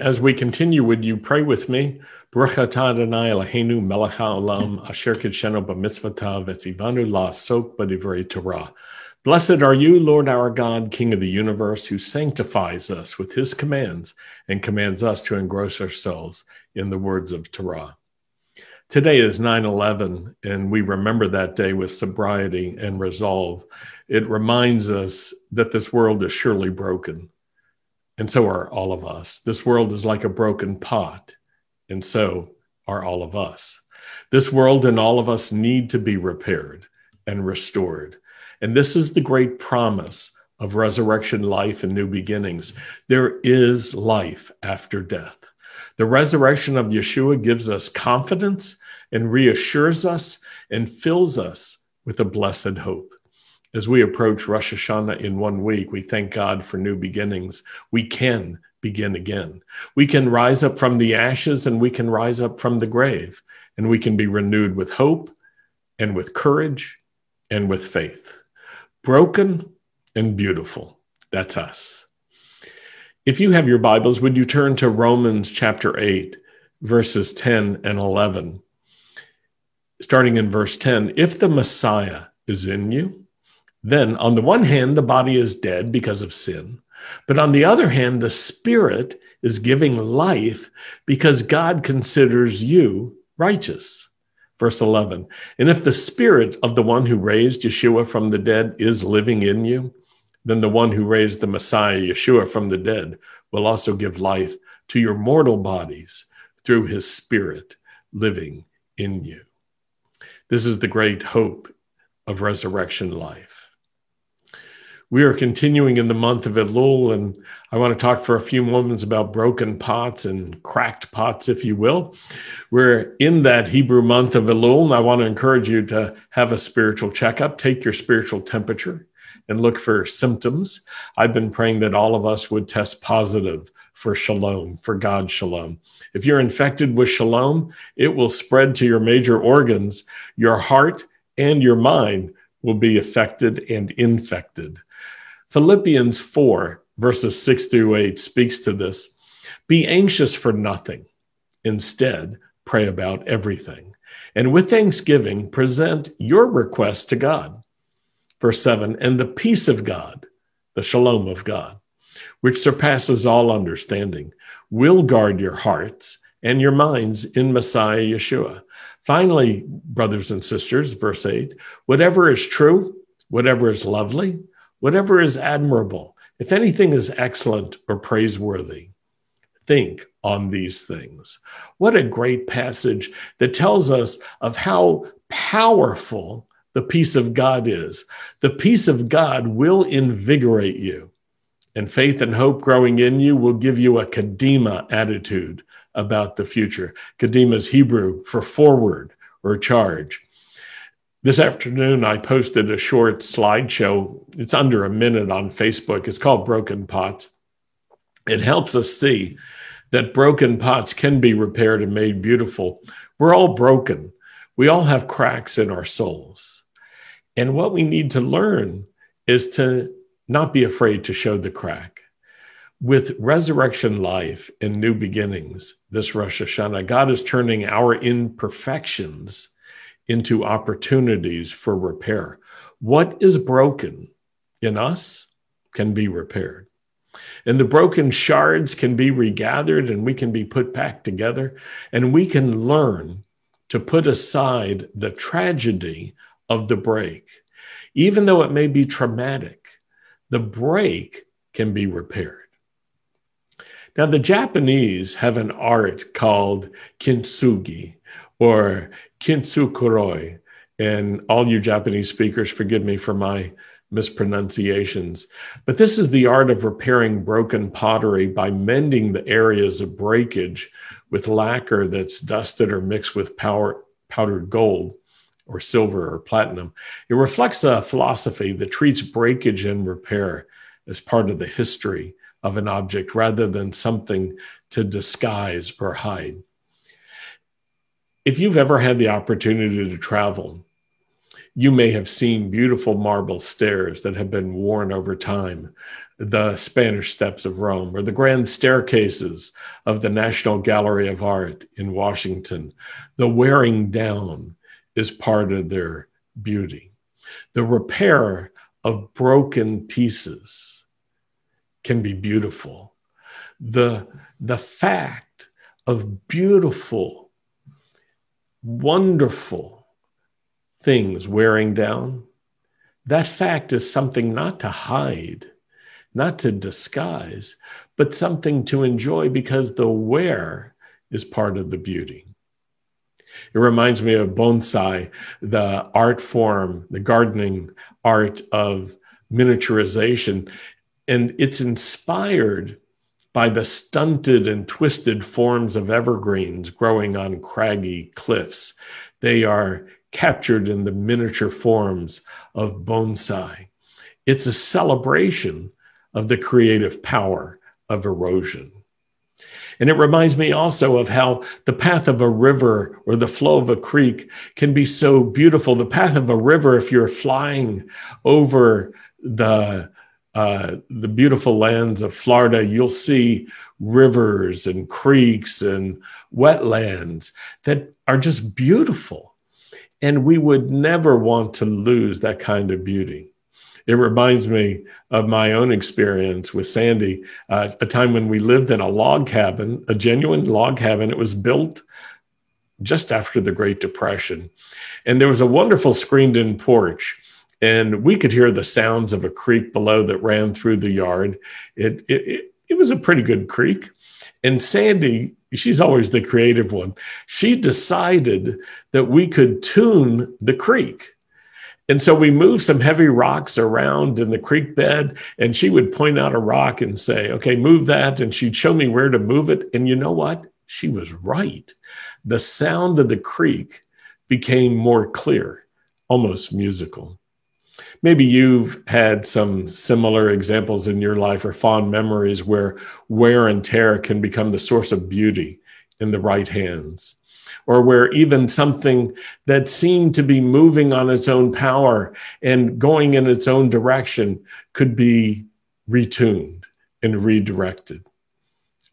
As we continue, would you pray with me? Blessed are you, Lord our God, King of the universe, who sanctifies us with his commands and commands us to engross ourselves in the words of Torah. Today is 9 11, and we remember that day with sobriety and resolve. It reminds us that this world is surely broken and so are all of us. This world is like a broken pot, and so are all of us. This world and all of us need to be repaired and restored. And this is the great promise of resurrection life and new beginnings. There is life after death. The resurrection of Yeshua gives us confidence and reassures us and fills us with a blessed hope. As we approach Rosh Hashanah in one week, we thank God for new beginnings. We can begin again. We can rise up from the ashes and we can rise up from the grave, and we can be renewed with hope and with courage and with faith. Broken and beautiful. That's us. If you have your Bibles, would you turn to Romans chapter 8, verses 10 and 11? Starting in verse 10 If the Messiah is in you, then, on the one hand, the body is dead because of sin. But on the other hand, the spirit is giving life because God considers you righteous. Verse 11 And if the spirit of the one who raised Yeshua from the dead is living in you, then the one who raised the Messiah, Yeshua, from the dead will also give life to your mortal bodies through his spirit living in you. This is the great hope of resurrection life. We are continuing in the month of Elul, and I want to talk for a few moments about broken pots and cracked pots, if you will. We're in that Hebrew month of Elul, and I want to encourage you to have a spiritual checkup, take your spiritual temperature, and look for symptoms. I've been praying that all of us would test positive for shalom, for God's shalom. If you're infected with shalom, it will spread to your major organs. Your heart and your mind will be affected and infected. Philippians 4, verses 6 through 8 speaks to this. Be anxious for nothing. Instead, pray about everything. And with thanksgiving, present your requests to God. Verse 7 And the peace of God, the shalom of God, which surpasses all understanding, will guard your hearts and your minds in Messiah Yeshua. Finally, brothers and sisters, verse 8 whatever is true, whatever is lovely, whatever is admirable, if anything is excellent or praiseworthy, think on these things. What a great passage that tells us of how powerful the peace of God is. The peace of God will invigorate you, and faith and hope growing in you will give you a kadima attitude about the future. Kadima is Hebrew for forward or charge. This afternoon, I posted a short slideshow. It's under a minute on Facebook. It's called Broken Pots. It helps us see that broken pots can be repaired and made beautiful. We're all broken, we all have cracks in our souls. And what we need to learn is to not be afraid to show the crack. With resurrection life and new beginnings this Rosh Hashanah, God is turning our imperfections into opportunities for repair. What is broken in us can be repaired. And the broken shards can be regathered and we can be put back together. And we can learn to put aside the tragedy of the break. Even though it may be traumatic, the break can be repaired. Now, the Japanese have an art called kintsugi, or kintsukuroi. And all you Japanese speakers, forgive me for my mispronunciations. But this is the art of repairing broken pottery by mending the areas of breakage with lacquer that's dusted or mixed with power, powdered gold or silver or platinum. It reflects a philosophy that treats breakage and repair as part of the history of an object rather than something to disguise or hide if you've ever had the opportunity to travel, you may have seen beautiful marble stairs that have been worn over time, the Spanish Steps of Rome, or the grand staircases of the National Gallery of Art in Washington. The wearing down is part of their beauty. The repair of broken pieces can be beautiful. The, the fact of beautiful, wonderful things wearing down, that fact is something not to hide, not to disguise, but something to enjoy because the wear is part of the beauty. It reminds me of bonsai, the art form, the gardening art of miniaturization. And it's inspired by the stunted and twisted forms of evergreens growing on craggy cliffs. They are captured in the miniature forms of bonsai. It's a celebration of the creative power of erosion. And it reminds me also of how the path of a river or the flow of a creek can be so beautiful. The path of a river, if you're flying over the uh, the beautiful lands of Florida, you'll see rivers and creeks and wetlands that are just beautiful. And we would never want to lose that kind of beauty. It reminds me of my own experience with Sandy, uh, a time when we lived in a log cabin, a genuine log cabin. It was built just after the Great Depression. And there was a wonderful screened in porch and we could hear the sounds of a creek below that ran through the yard. It, it, it, it was a pretty good creek. And Sandy, she's always the creative one, she decided that we could tune the creek. And so we moved some heavy rocks around in the creek bed, and she would point out a rock and say, Okay, move that. And she'd show me where to move it. And you know what? She was right. The sound of the creek became more clear, almost musical maybe you've had some similar examples in your life or fond memories where wear and tear can become the source of beauty in the right hands or where even something that seemed to be moving on its own power and going in its own direction could be retuned and redirected.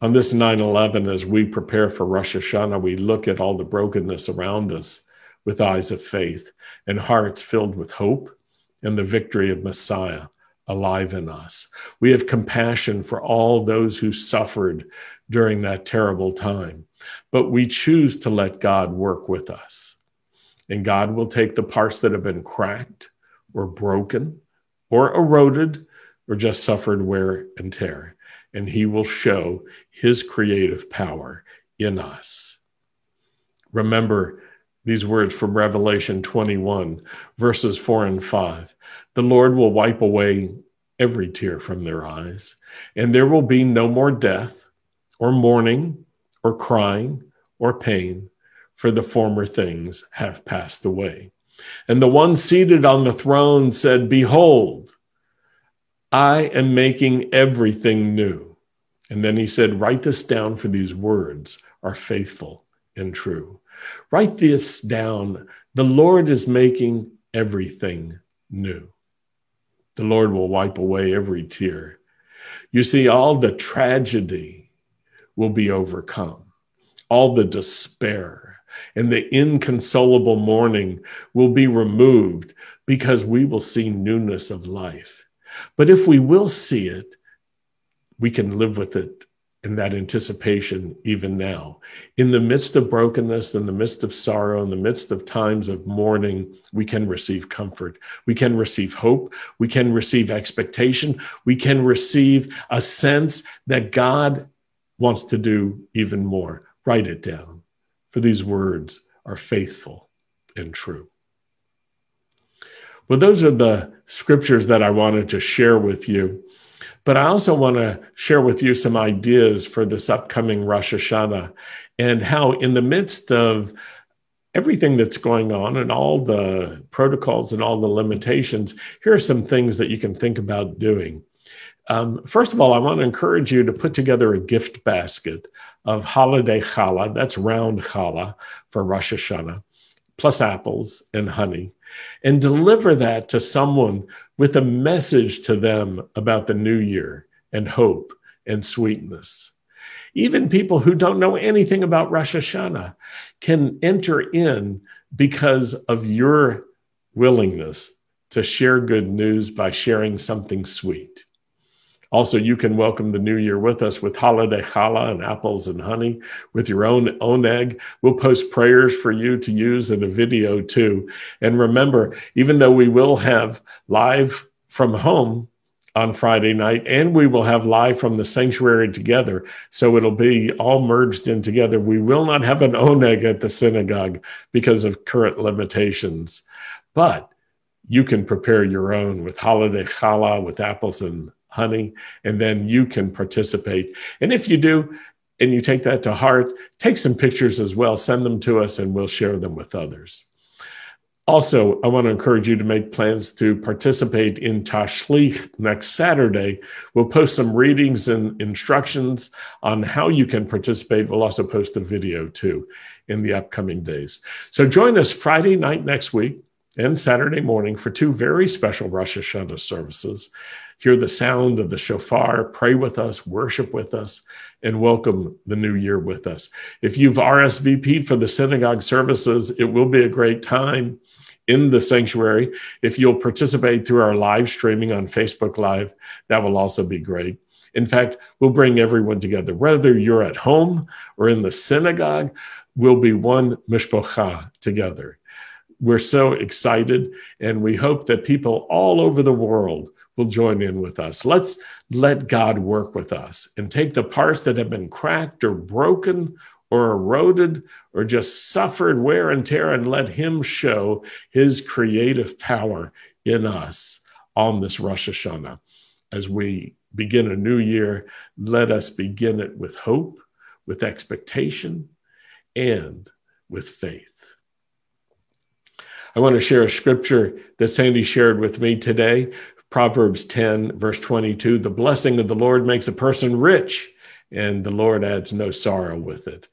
On this 9 11, as we prepare for Rosh Hashanah, we look at all the brokenness around us with eyes of faith and hearts filled with hope and the victory of Messiah alive in us. We have compassion for all those who suffered during that terrible time, but we choose to let God work with us. And God will take the parts that have been cracked or broken or eroded or just suffered wear and tear, and He will show His creative power in us. Remember, these words from Revelation 21, verses 4 and 5. The Lord will wipe away every tear from their eyes, and there will be no more death, or mourning, or crying, or pain, for the former things have passed away. And the one seated on the throne said, Behold, I am making everything new. And then he said, Write this down, for these words are faithful and true. Write this down. The Lord is making everything new. The Lord will wipe away every tear. You see, all the tragedy will be overcome, all the despair and the inconsolable mourning will be removed because we will see newness of life. But if we will see it, we can live with it in that anticipation even now. In the midst of brokenness, in the midst of sorrow, in the midst of times of mourning, we can receive comfort. We can receive hope. We can receive expectation. We can receive a sense that God wants to do even more. Write it down, for these words are faithful and true. Well, those are the scriptures that I wanted to share with you. But I also want to share with you some ideas for this upcoming Rosh Hashanah and how, in the midst of everything that's going on and all the protocols and all the limitations, here are some things that you can think about doing. Um, first of all, I want to encourage you to put together a gift basket of holiday challah, that's round challah for Rosh Hashanah. Plus apples and honey, and deliver that to someone with a message to them about the new year and hope and sweetness. Even people who don't know anything about Rosh Hashanah can enter in because of your willingness to share good news by sharing something sweet. Also, you can welcome the new year with us with holiday challah and apples and honey with your own oneg. We'll post prayers for you to use in a video too. And remember, even though we will have live from home on Friday night, and we will have live from the sanctuary together. So it'll be all merged in together. We will not have an oneg at the synagogue because of current limitations, but you can prepare your own with holiday challah, with apples and honey, and then you can participate. And if you do, and you take that to heart, take some pictures as well, send them to us, and we'll share them with others. Also, I want to encourage you to make plans to participate in Tashlich next Saturday. We'll post some readings and instructions on how you can participate. We'll also post a video too in the upcoming days. So join us Friday night next week and Saturday morning for two very special Rosh Hashanah services. Hear the sound of the shofar, pray with us, worship with us, and welcome the new year with us. If you've RSVP'd for the synagogue services, it will be a great time in the sanctuary. If you'll participate through our live streaming on Facebook Live, that will also be great. In fact, we'll bring everyone together. Whether you're at home or in the synagogue, we'll be one mishpocha together. We're so excited, and we hope that people all over the world will join in with us. Let's let God work with us and take the parts that have been cracked or broken or eroded or just suffered wear and tear and let Him show His creative power in us on this Rosh Hashanah. As we begin a new year, let us begin it with hope, with expectation, and with faith. I want to share a scripture that Sandy shared with me today. Proverbs 10, verse 22 The blessing of the Lord makes a person rich and the Lord adds no sorrow with it.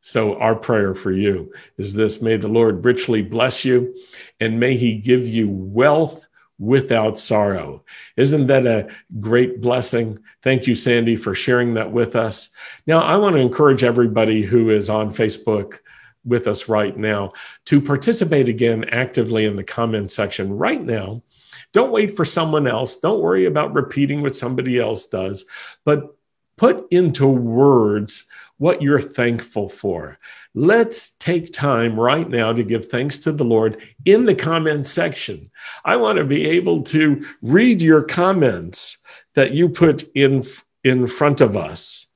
So, our prayer for you is this May the Lord richly bless you, and may he give you wealth without sorrow. Isn't that a great blessing? Thank you, Sandy, for sharing that with us. Now, I want to encourage everybody who is on Facebook with us right now to participate again actively in the comment section right now. Don't wait for someone else. Don't worry about repeating what somebody else does, but put into words what you're thankful for. Let's take time right now to give thanks to the Lord in the comment section. I want to be able to read your comments that you put in, in front of us.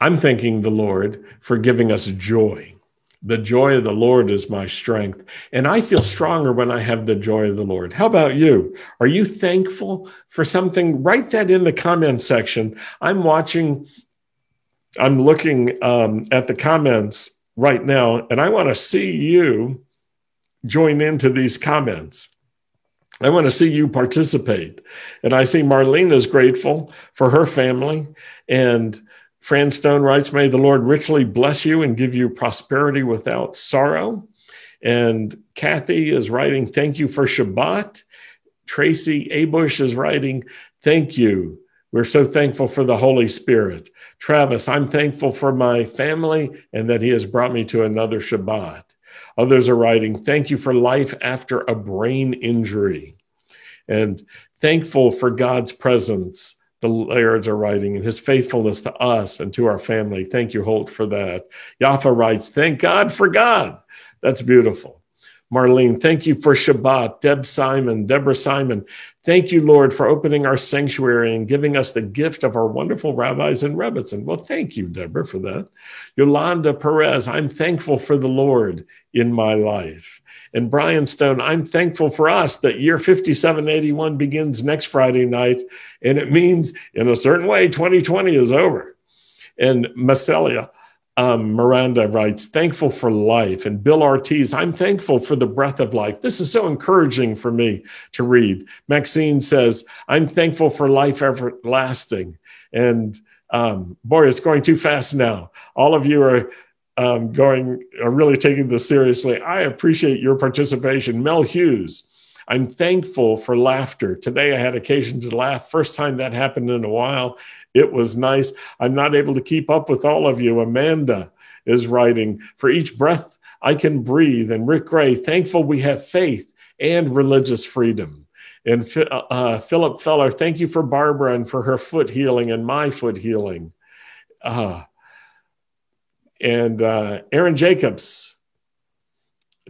I'm thanking the Lord for giving us joy. The joy of the Lord is my strength. And I feel stronger when I have the joy of the Lord. How about you? Are you thankful for something? Write that in the comment section. I'm watching, I'm looking um, at the comments right now, and I want to see you join into these comments. I want to see you participate. And I see Marlene is grateful for her family and Fran Stone writes, May the Lord richly bless you and give you prosperity without sorrow. And Kathy is writing, Thank you for Shabbat. Tracy Abush is writing, Thank you. We're so thankful for the Holy Spirit. Travis, I'm thankful for my family and that He has brought me to another Shabbat. Others are writing, Thank you for life after a brain injury. And thankful for God's presence the Lairds are writing and his faithfulness to us and to our family. Thank you, Holt, for that. Yafa writes, Thank God for God. That's beautiful. Marlene, thank you for Shabbat. Deb Simon, Deborah Simon, thank you, Lord, for opening our sanctuary and giving us the gift of our wonderful rabbis and rebbetzin. Well, thank you, Deborah, for that. Yolanda Perez, I'm thankful for the Lord in my life. And Brian Stone, I'm thankful for us that year 5781 begins next Friday night. And it means, in a certain way, 2020 is over. And Macelia, um, Miranda writes, thankful for life. And Bill Ortiz, I'm thankful for the breath of life. This is so encouraging for me to read. Maxine says, I'm thankful for life everlasting. And um, boy, it's going too fast now. All of you are um, going, are really taking this seriously. I appreciate your participation. Mel Hughes, I'm thankful for laughter. Today I had occasion to laugh. First time that happened in a while. It was nice. I'm not able to keep up with all of you. Amanda is writing, for each breath I can breathe. And Rick Gray, thankful we have faith and religious freedom. And uh, uh, Philip Feller, thank you for Barbara and for her foot healing and my foot healing. Uh, and uh, Aaron Jacobs,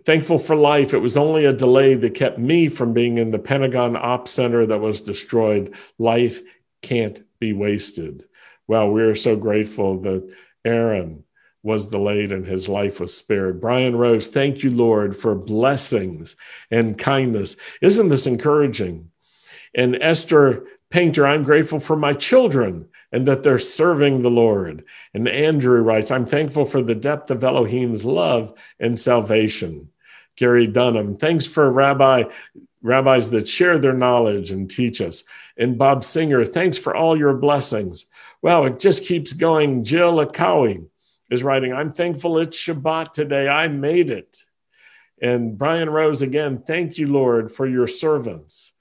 thankful for life. It was only a delay that kept me from being in the Pentagon Ops Center that was destroyed. Life can't be wasted. Well, we are so grateful that Aaron was delayed and his life was spared. Brian Rose, thank you, Lord, for blessings and kindness. Isn't this encouraging? And Esther Painter, I'm grateful for my children and that they're serving the Lord. And Andrew writes, I'm thankful for the depth of Elohim's love and salvation. Gary Dunham, thanks for Rabbi rabbis that share their knowledge and teach us. And Bob Singer, thanks for all your blessings. Well, it just keeps going. Jill Akawi is writing, I'm thankful it's Shabbat today. I made it. And Brian Rose again, thank you, Lord, for your servants.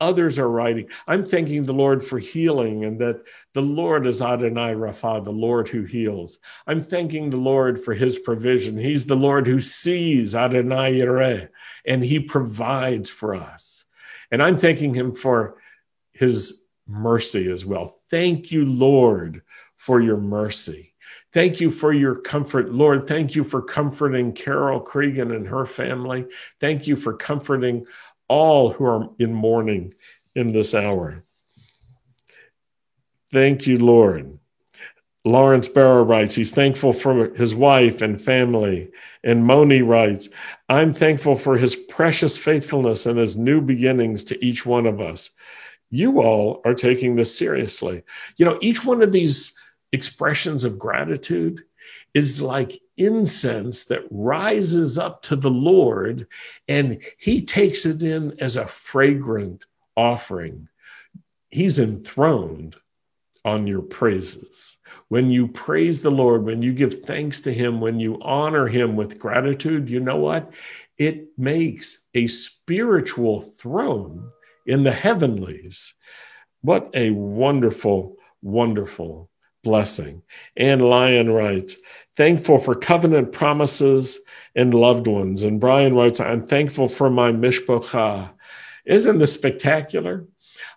Others are writing, I'm thanking the Lord for healing and that the Lord is Adonai Rapha, the Lord who heals. I'm thanking the Lord for his provision. He's the Lord who sees Adonai Yireh, and he provides for us. And I'm thanking him for his mercy as well. Thank you, Lord, for your mercy. Thank you for your comfort, Lord. Thank you for comforting Carol Cregan and her family. Thank you for comforting all who are in mourning in this hour. Thank you, Lord. Lawrence Barrow writes, he's thankful for his wife and family. And Moni writes, I'm thankful for his precious faithfulness and his new beginnings to each one of us. You all are taking this seriously. You know, each one of these expressions of gratitude is like incense that rises up to the Lord, and he takes it in as a fragrant offering. He's enthroned on your praises. When you praise the Lord, when you give thanks to Him, when you honor Him with gratitude, you know what? It makes a spiritual throne in the heavenlies. What a wonderful, wonderful blessing. Anne Lyon writes, thankful for covenant promises and loved ones. And Brian writes, I'm thankful for my mishpocha. Isn't this spectacular?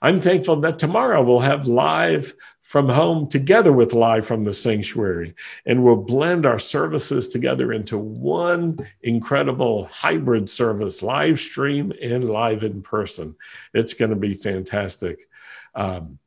I'm thankful that tomorrow we'll have live from home together with live from the sanctuary and we'll blend our services together into one incredible hybrid service live stream and live in person it's going to be fantastic um,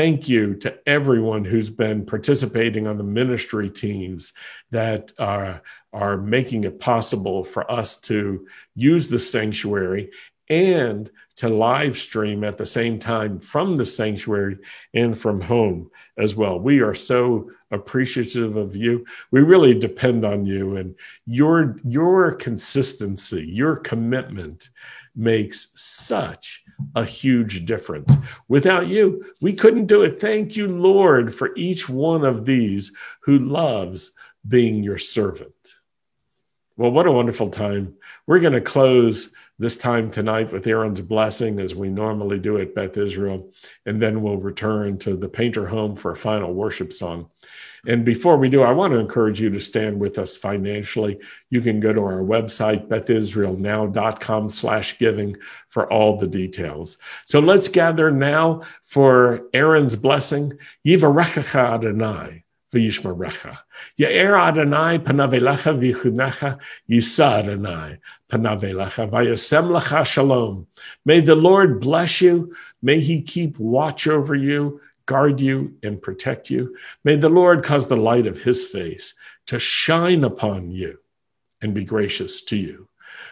thank you to everyone who's been participating on the ministry teams that are, are making it possible for us to use the sanctuary and to live stream at the same time from the sanctuary and from home as well. We are so appreciative of you. We really depend on you and your your consistency, your commitment makes such a huge difference. Without you, we couldn't do it. Thank you, Lord, for each one of these who loves being your servant. Well, what a wonderful time. We're going to close this time tonight with Aaron's blessing, as we normally do at Beth Israel, and then we'll return to the Painter home for a final worship song. And before we do, I want to encourage you to stand with us financially. You can go to our website, bethisraelnow.com slash giving for all the details. So let's gather now for Aaron's blessing. Yivarechacha Adonai. V'yishmarecha. Ya'er Adonai panavelecha v'yichunecha, yisa Adonai panavelecha, v'yasem shalom. May the Lord bless you. May he keep watch over you guard you and protect you. May the Lord cause the light of his face to shine upon you and be gracious to you.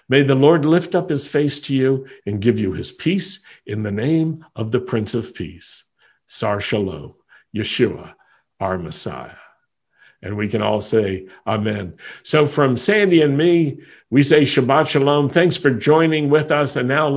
May the Lord lift up his face to you and give you his peace in the name of the Prince of Peace, Sar Shalom, Yeshua, our Messiah. And we can all say Amen. So from Sandy and me, we say Shabbat Shalom. Thanks for joining with us. And now let's